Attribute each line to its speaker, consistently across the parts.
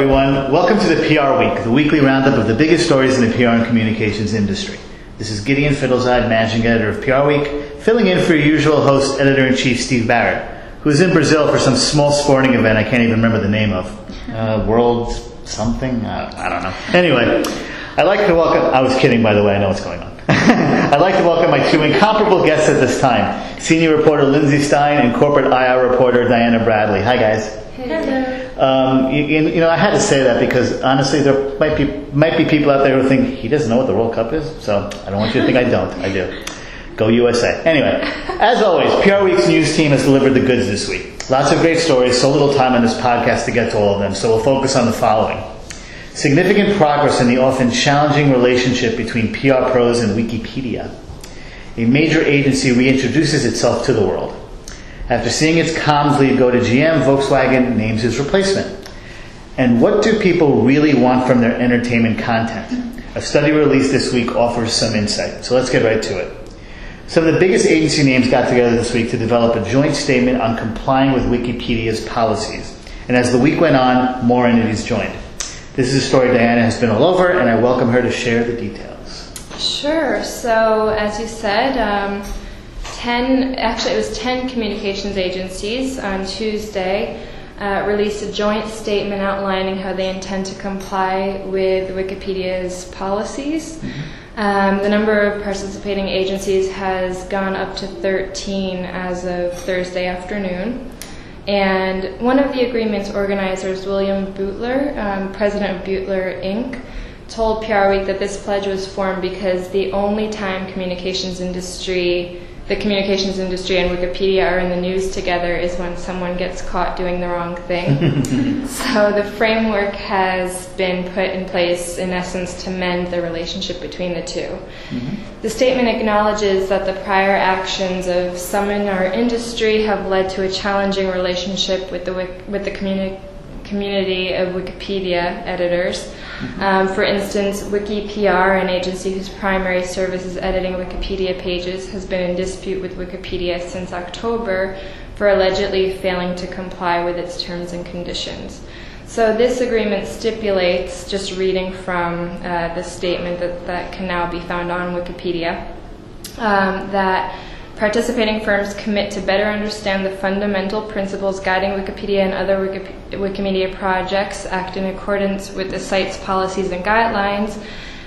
Speaker 1: everyone. Welcome to the PR Week, the weekly roundup of the biggest stories in the PR and communications industry. This is Gideon Fidelzeid, managing editor of PR Week, filling in for your usual host, editor in chief Steve Barrett, who is in Brazil for some small sporting event I can't even remember the name of. Uh, World something? Uh, I don't know. Anyway, I'd like to welcome, I was kidding by the way, I know what's going on. I'd like to welcome my two incomparable guests at this time senior reporter Lindsay Stein and corporate IR reporter Diana Bradley. Hi, guys.
Speaker 2: Hello.
Speaker 1: Um, you, you know, I had to say that because honestly, there might be might be people out there who think he doesn't know what the World Cup is. So I don't want you to think I don't. I do. Go USA. Anyway, as always, PR Week's news team has delivered the goods this week. Lots of great stories, so little time on this podcast to get to all of them. So we'll focus on the following: significant progress in the often challenging relationship between PR pros and Wikipedia. A major agency reintroduces itself to the world. After seeing its comms lead go to GM, Volkswagen names his replacement. And what do people really want from their entertainment content? A study released this week offers some insight. So let's get right to it. Some of the biggest agency names got together this week to develop a joint statement on complying with Wikipedia's policies. And as the week went on, more entities joined. This is a story Diana has been all over, and I welcome her to share the details.
Speaker 2: Sure. So, as you said, um, 10, actually, it was 10 communications agencies on Tuesday uh, released a joint statement outlining how they intend to comply with Wikipedia's policies. Mm-hmm. Um, the number of participating agencies has gone up to 13 as of Thursday afternoon. And one of the agreement's organizers, William Butler, um, president of Butler Inc., told PR Week that this pledge was formed because the only time communications industry the communications industry and Wikipedia are in the news together is when someone gets caught doing the wrong thing. so the framework has been put in place, in essence, to mend the relationship between the 2 mm-hmm. The statement acknowledges that the prior actions of some in our industry have led to a challenging relationship with the with the community community of Wikipedia editors. Um, for instance, WikiPR, an agency whose primary service is editing Wikipedia pages, has been in dispute with Wikipedia since October for allegedly failing to comply with its terms and conditions. So this agreement stipulates, just reading from uh, the statement that, that can now be found on Wikipedia, um, that Participating firms commit to better understand the fundamental principles guiding Wikipedia and other Wikimedia projects, act in accordance with the site's policies and guidelines,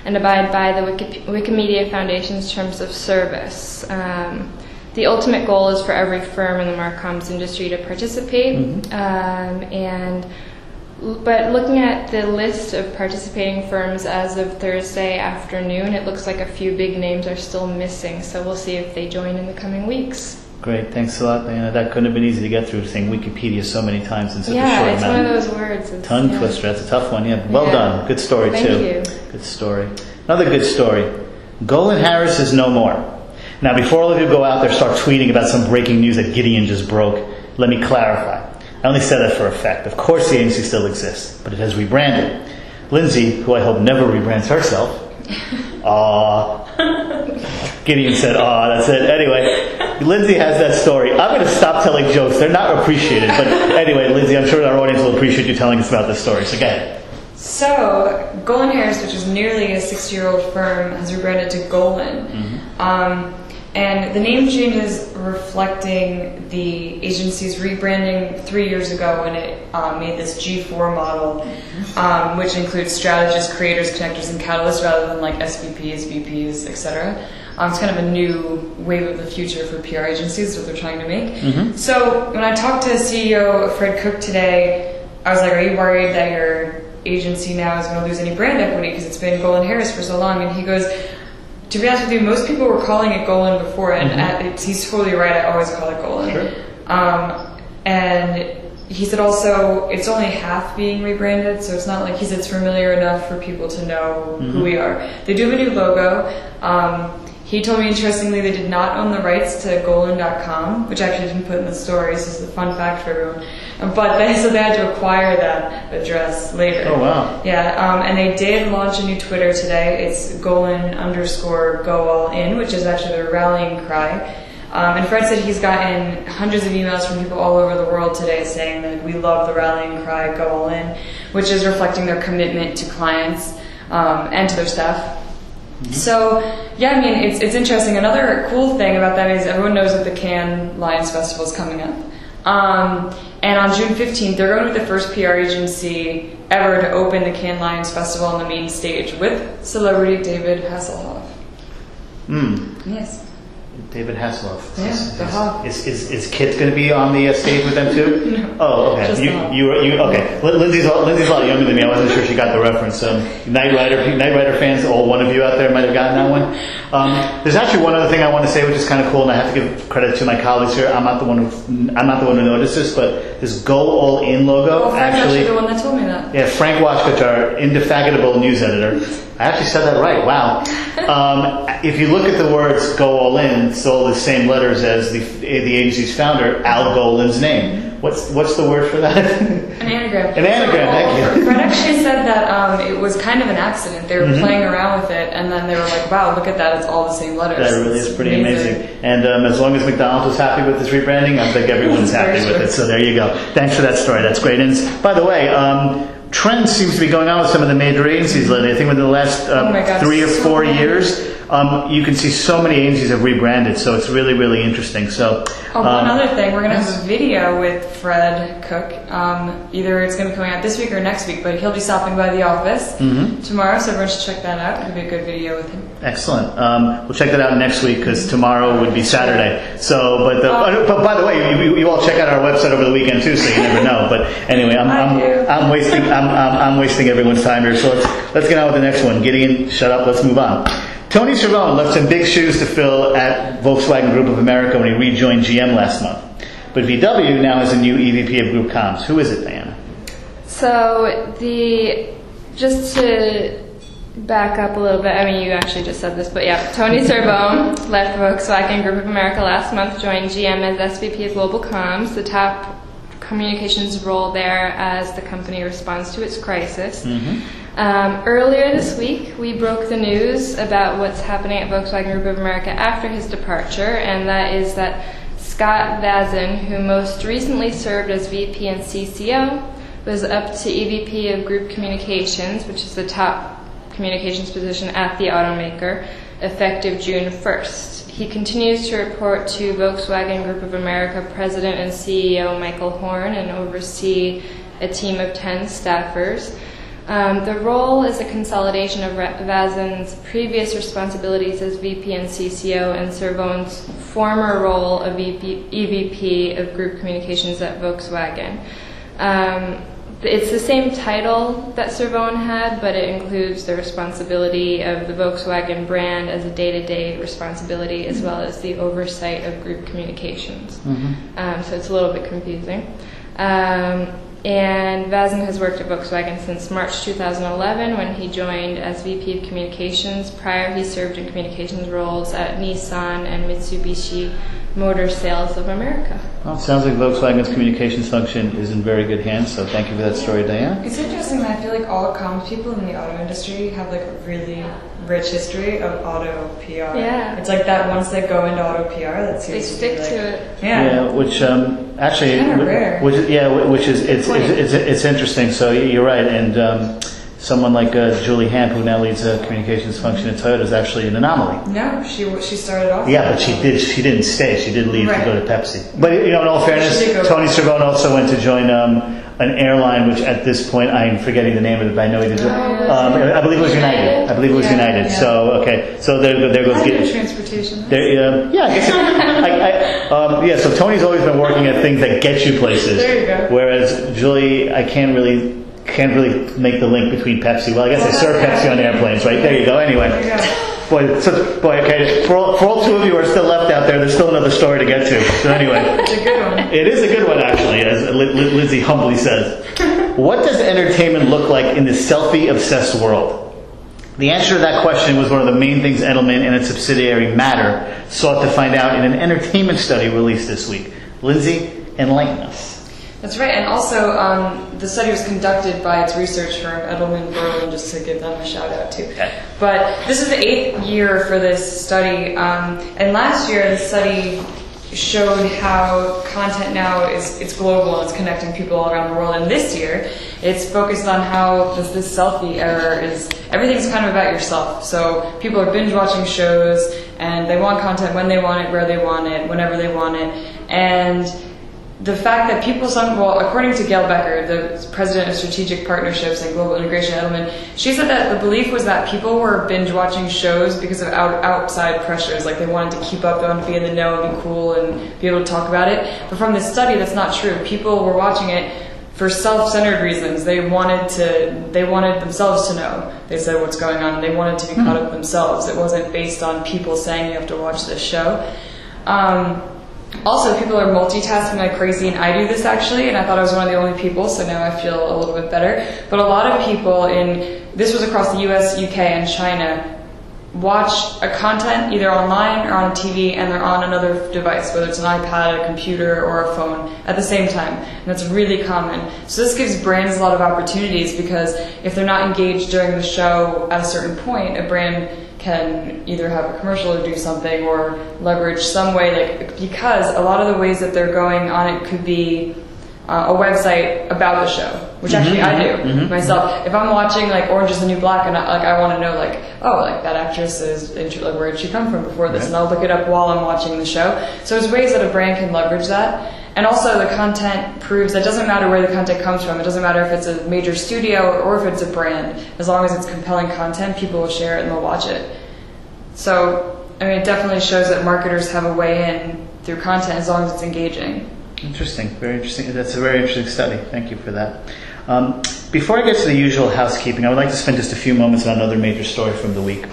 Speaker 2: and abide by the Wikimedia Foundation's terms of service. Um, the ultimate goal is for every firm in the Marcoms industry to participate, mm-hmm. um, and but looking at the list of participating firms as of Thursday afternoon, it looks like a few big names are still missing. So we'll see if they join in the coming weeks.
Speaker 1: Great, thanks a lot, Diana. That couldn't have been easy to get through saying Wikipedia so many times in such
Speaker 2: yeah,
Speaker 1: a short amount.
Speaker 2: Yeah, it's one of those words. It's,
Speaker 1: Tongue
Speaker 2: yeah.
Speaker 1: twister. That's a tough one. Yeah, well
Speaker 2: yeah.
Speaker 1: done. Good story too.
Speaker 2: Thank
Speaker 1: too.
Speaker 2: You.
Speaker 1: Good story. Another good story. Golin Harris is no more. Now, before all of you go out there start tweeting about some breaking news that Gideon just broke, let me clarify. I only said that for effect. Of course, the agency still exists, but it has rebranded. Lindsay, who I hope never rebrands herself, ah, Gideon said, ah, that's it. Anyway, Lindsay has that story. I'm going to stop telling jokes. They're not appreciated. But anyway, Lindsay, I'm sure our audience will appreciate you telling us about this story. So go ahead.
Speaker 3: So, Golin Harris, which is nearly a 60 year old firm, has rebranded to Golin. Mm-hmm. Um, and the name change is reflecting the agency's rebranding three years ago when it um, made this G4 model, um, which includes strategists, creators, connectors, and catalysts rather than like SVPs, VPs, etc. Um, it's kind of a new wave of the future for PR agencies, what they're trying to make. Mm-hmm. So when I talked to CEO Fred Cook today, I was like, "Are you worried that your agency now is going to lose any brand equity because it's been Golin Harris for so long?" And he goes to be honest with you, most people were calling it Golin before, and mm-hmm. he's totally right. I always call it Golin.
Speaker 1: Sure.
Speaker 3: Um, and he said also it's only half being rebranded, so it's not like he said it's familiar enough for people to know mm-hmm. who we are. They do have a new logo. Um, he told me interestingly they did not own the rights to Golin.com, which I actually didn't put in the story. So is a fun fact for everyone. But they so they had to acquire that address later.
Speaker 1: Oh wow!
Speaker 3: Yeah, um, and they did launch a new Twitter today. It's Golin underscore Go All In, which is actually their rallying cry. Um, and Fred said he's gotten hundreds of emails from people all over the world today saying that we love the rallying cry, go all in, which is reflecting their commitment to clients um, and to their staff. So, yeah, I mean, it's, it's interesting. Another cool thing about that is everyone knows that the Cannes Lions Festival is coming up. Um, and on June 15th, they're going to be the first PR agency ever to open the Cannes Lions Festival on the main stage with celebrity David Hasselhoff.
Speaker 1: Hmm.
Speaker 3: Yes.
Speaker 1: David Hasselhoff.
Speaker 3: Yeah,
Speaker 1: is,
Speaker 3: the
Speaker 1: is, is, is Kit going to be on the uh, stage with them too? Oh, okay. you, you, you, okay. Lin- Lindsay's, a- Lindsay's a lot younger than me. I wasn't sure she got the reference. Um, Knight Rider, Knight Rider fans, all one of you out there might have gotten that one. Um, there's actually one other thing I want to say, which is kind of cool, and I have to give credit to my colleagues here. I'm not the one who, I'm not the one who noticed this, but this "Go All In" logo
Speaker 3: Oh, Fred's
Speaker 1: actually.
Speaker 3: actually the one that told me that.
Speaker 1: Yeah, Frank our indefatigable news editor. I actually said that right. Wow. Um, if you look at the words "Go All In," it's all the same letters as the the agency's founder, Al Golin's name. What's what's the word for that?
Speaker 3: An anagram.
Speaker 1: An anagram, thank you.
Speaker 3: Fred actually said that um, it was kind of an accident. They were
Speaker 1: Mm-hmm.
Speaker 3: playing around with it, and then they were like, "Wow, look at that! It's all the same letters."
Speaker 1: that really is pretty amazing. And um, as long as McDonald's was happy with this rebranding, I think everyone's happy with
Speaker 3: true.
Speaker 1: it. So there you go. Thanks for that story. That's great. And by the way. Trend seems to be going on with some of the major agencies lately. I think within the last uh,
Speaker 3: Oh God,
Speaker 1: three or
Speaker 3: so
Speaker 1: four
Speaker 3: many.
Speaker 1: years, um, you can see so many agencies have rebranded. So it's really, really interesting. So
Speaker 3: Oh, one
Speaker 1: um,
Speaker 3: other thing, we're gonna have a video with Fred Cook. Um, either it's gonna be coming out this week or next week, but he'll be stopping by the office
Speaker 1: Mm-hmm.
Speaker 3: tomorrow, so everyone should check that out. It'll be a good video with him.
Speaker 1: Excellent. Um, we'll check that out next week because tomorrow would be Saturday. So, but, the,
Speaker 3: Oh.
Speaker 1: but by the way, you, you all check out our website over the weekend too, so you never know. But anyway, I'm. I'm, I'm wasting I'm, I'm, I'm wasting everyone's time here. So let's let's get on with the next one. Gideon, shut up. Let's move on. Tony Cervone left some big shoes to fill at Volkswagen Group of America when he rejoined GM last month. But VW now has a new EVP of Group Comms. Who is it, Diana?
Speaker 2: So the just to back up a little bit, I mean you actually just said this, but yeah, Tony Cervone left Volkswagen Group of America last month, joined GM as SVP of Global Comms, the top communications role there as the company responds to its crisis. Um, earlier this week, we broke the news about what's happening at Volkswagen Group of America after his departure, and that is that Scott Vazin, who most recently served as VP and CCO, was up to EVP of Group Communications, which is the top communications position at the automaker, effective June 1st. He continues to report to Volkswagen Group of America President and CEO Michael Horn and oversee a team of 10 staffers. Um, the role is a consolidation of Ra- Vazin's previous responsibilities as VP and CCO and Cervone's former role of VP, EVP of Group Communications at Volkswagen. Um, it's the same title that Cervone had, but it includes the responsibility of the Volkswagen brand as a day-to-day responsibility, as well as the oversight of group communications. Um, so it's a little bit confusing. Um, and Vazin has worked at Volkswagen since March 2011 when he joined as VP of Communications. Prior, he served in communications roles at Nissan and Mitsubishi Motor Sales of America.
Speaker 1: Well, it sounds like Volkswagen's communications function is in very good hands. So thank you for that story, Diane.
Speaker 3: It's interesting that I feel like all comms people in the auto industry have like a really rich history of auto PR.
Speaker 2: Yeah.
Speaker 3: It's like that once they go into auto PR, that
Speaker 2: They
Speaker 3: seems
Speaker 2: stick
Speaker 3: to be
Speaker 2: to it.
Speaker 3: Yeah.
Speaker 1: Yeah, which um, actually,
Speaker 3: It's kinda rare.
Speaker 1: which is, yeah, which is it's,
Speaker 2: Point.
Speaker 1: it's, it's, it's interesting. So you're right, and um, someone like uh, Julie Hamp, who now leads a communications function at Toyota, is actually an anomaly.
Speaker 3: No, she she started off.
Speaker 1: Yeah, but she did. She didn't stay. She did leave to go to Pepsi. But you know, in all fairness,
Speaker 3: She did go-
Speaker 1: Tony Cervone also went to join um, an airline, which at this point I'm forgetting the name of it, but I know he did.
Speaker 2: Oh,
Speaker 1: um, I believe it was United. I believe it was
Speaker 3: Yeah,
Speaker 1: United.
Speaker 3: yeah.
Speaker 1: So okay, so there, there goes. Gideon.
Speaker 3: transportation.
Speaker 1: There, uh, yeah, I guess. It, I, I, um, yeah, so Tony's always been working at things that get you places.
Speaker 3: There you go.
Speaker 1: Whereas Julie, I can't really can't really make the link between Pepsi. Well, I guess they serve Pepsi on airplanes, right? There you go. Anyway, boy, so, boy, okay. For all, for all two of you who are still left out there, there's still another story to get to. So anyway.
Speaker 3: It's a good one.
Speaker 1: It is a good one, actually, as Li- Li- Lizzie humbly says. What does entertainment look like in this selfie obsessed world? The answer to that question was one of the main things Edelman and its subsidiary Matter sought to find out in an entertainment study released this week. Lindsay, enlighten us.
Speaker 3: That's right, and also um, the study was conducted by its research firm Edelman Berland, just to give them a shout out too.
Speaker 1: Okay.
Speaker 3: But this is the eighth year for this study, um, and last year the study showed how content now is it's global and it's connecting people all around the world. And this year, it's focused on how this, this selfie era is everything's kind of about yourself. So people are binge watching shows and they want content when they want it, where they want it, whenever they want it, and the fact that people, some, well, according to Gail Becker, the president of strategic partnerships and global integration at Edelman, she said that the belief was that people were binge watching shows because of out, outside pressures, like they wanted to keep up, they wanted to be in the know and be cool and be able to talk about it. But from this study, that's not true. People were watching it for self-centered reasons. They wanted to, they wanted themselves to know. They said what's going on. They wanted to be caught up themselves. It wasn't based on people saying you have to watch this show. Um, also, people are multitasking like crazy, and I do this actually, and I thought I was one of the only people, so now I feel a little bit better. But a lot of people in, this was across the US, UK, and China, watch a content either online or on TV and they're on another device, whether it's an iPad, a computer, or a phone at the same time. And that's really common. So this gives brands a lot of opportunities because if they're not engaged during the show at a certain point, a brand can either have a commercial or do something or leverage some way like because a lot of the ways that they're going on it could be uh, a website about the show which mm-hmm, actually i do mm-hmm, mm-hmm. myself. If i'm watching like orange is the new black and I, like i want to know like oh like that actress is inter- like where did she come from before this and i'll look it up while i'm watching the show. So there's ways that a brand can leverage that and also the content proves that it doesn't matter where the content comes from. It doesn't matter if it's a major studio or if it's a brand. As long as it's compelling content, people will share it and they'll watch it. So, I mean, it definitely shows that marketers have a way in through content as long as it's engaging.
Speaker 1: Interesting, very interesting. That's a very interesting study. Thank you for that. Um, before I get to the usual housekeeping, I would like to spend just a few moments on another major story from the week.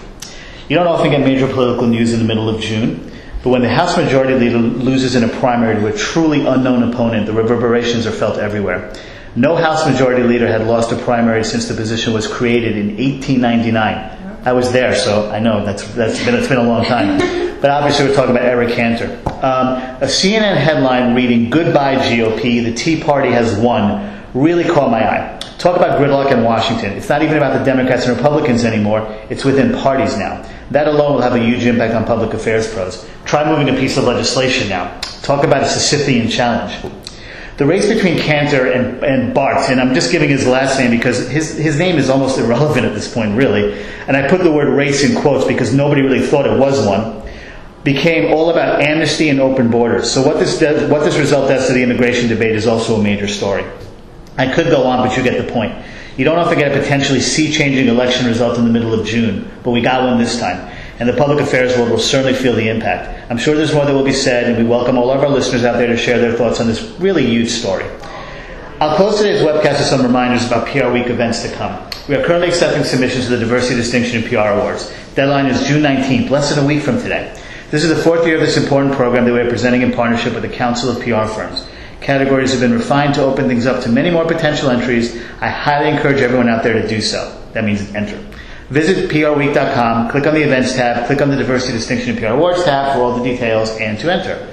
Speaker 1: You don't often get major political news in the middle of June, but when the House Majority Leader loses in a primary to a truly unknown opponent, the reverberations are felt everywhere. No House Majority Leader had lost a primary since the position was created in 1899. I was there, so I know that's that's been it's been a long time. But obviously, we're talking about Eric Cantor. Um, a CNN headline reading "Goodbye GOP: The Tea Party has won" really caught my eye. Talk about gridlock in Washington. It's not even about the Democrats and Republicans anymore. It's within parties now. That alone will have a huge impact on public affairs pros. Try moving a piece of legislation now. Talk about a Sisyphean challenge. The race between Cantor and, and Brat, and I'm just giving his last name because his, his name is almost irrelevant at this point, really. And I put the word race in quotes because nobody really thought it was one. Became all about amnesty and open borders. So what this does, what this result does to the immigration debate is also a major story. I could go on, but you get the point. You don't often get a potentially sea-changing election result in the middle of June, but we got one this time. And the public affairs world will certainly feel the impact. I'm sure there's more that will be said, and we welcome all of our listeners out there to share their thoughts on this really huge story. I'll close today's webcast with some reminders about PR Week events to come. We are currently accepting submissions to the Diversity Distinction in PR Awards. Deadline is June 19th, less than a week from today. This is the fourth year of this important program that we are presenting in partnership with the Council of PR Firms. Categories have been refined to open things up to many more potential entries. I highly encourage everyone out there to do so. That means enter. Visit prweek.com, click on the events tab, click on the Diversity Distinction in PR Awards tab for all the details and to enter.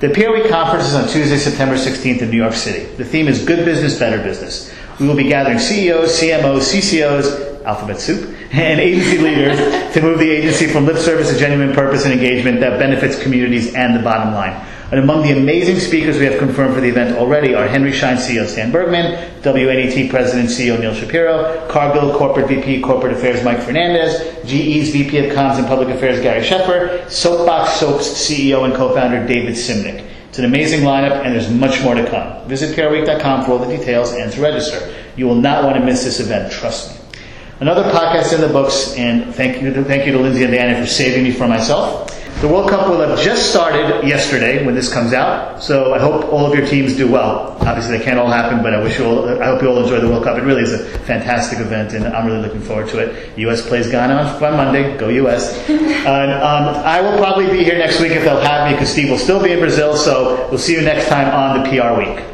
Speaker 1: The PR Week conference is on Tuesday, September 16th in New York City. The theme is Good Business, Better Business. We will be gathering CEOs, CMOs, CCOs, alphabet soup, and agency leaders to move the agency from lip service to genuine purpose and engagement that benefits communities and the bottom line. And among the amazing speakers we have confirmed for the event already are Henry Schein CEO Stan Bergman, WNET President CEO Neil Shapiro, Cargill Corporate VP Corporate Affairs Mike Fernandez, GE's VP of Comms and Public Affairs Gary Sheffer, Soapbox Soaps CEO and co-founder David Simnick. It's an amazing lineup and there's much more to come. Visit PRWeek.com for all the details and to register. You will not want to miss this event, trust me. Another podcast in the books, and thank you, thank you to Lindsay and Diana for saving me from myself. The World Cup will have just started yesterday when this comes out, so I hope all of your teams do well. Obviously, they can't all happen, but I wish you all, I hope you all enjoy the World Cup. It really is a fantastic event, and I'm really looking forward to it. U.S. plays Ghana on, on Monday. Go U.S. and, um, I will probably be here next week if they'll have me, because Steve will still be in Brazil, so we'll see you next time on the PR Week.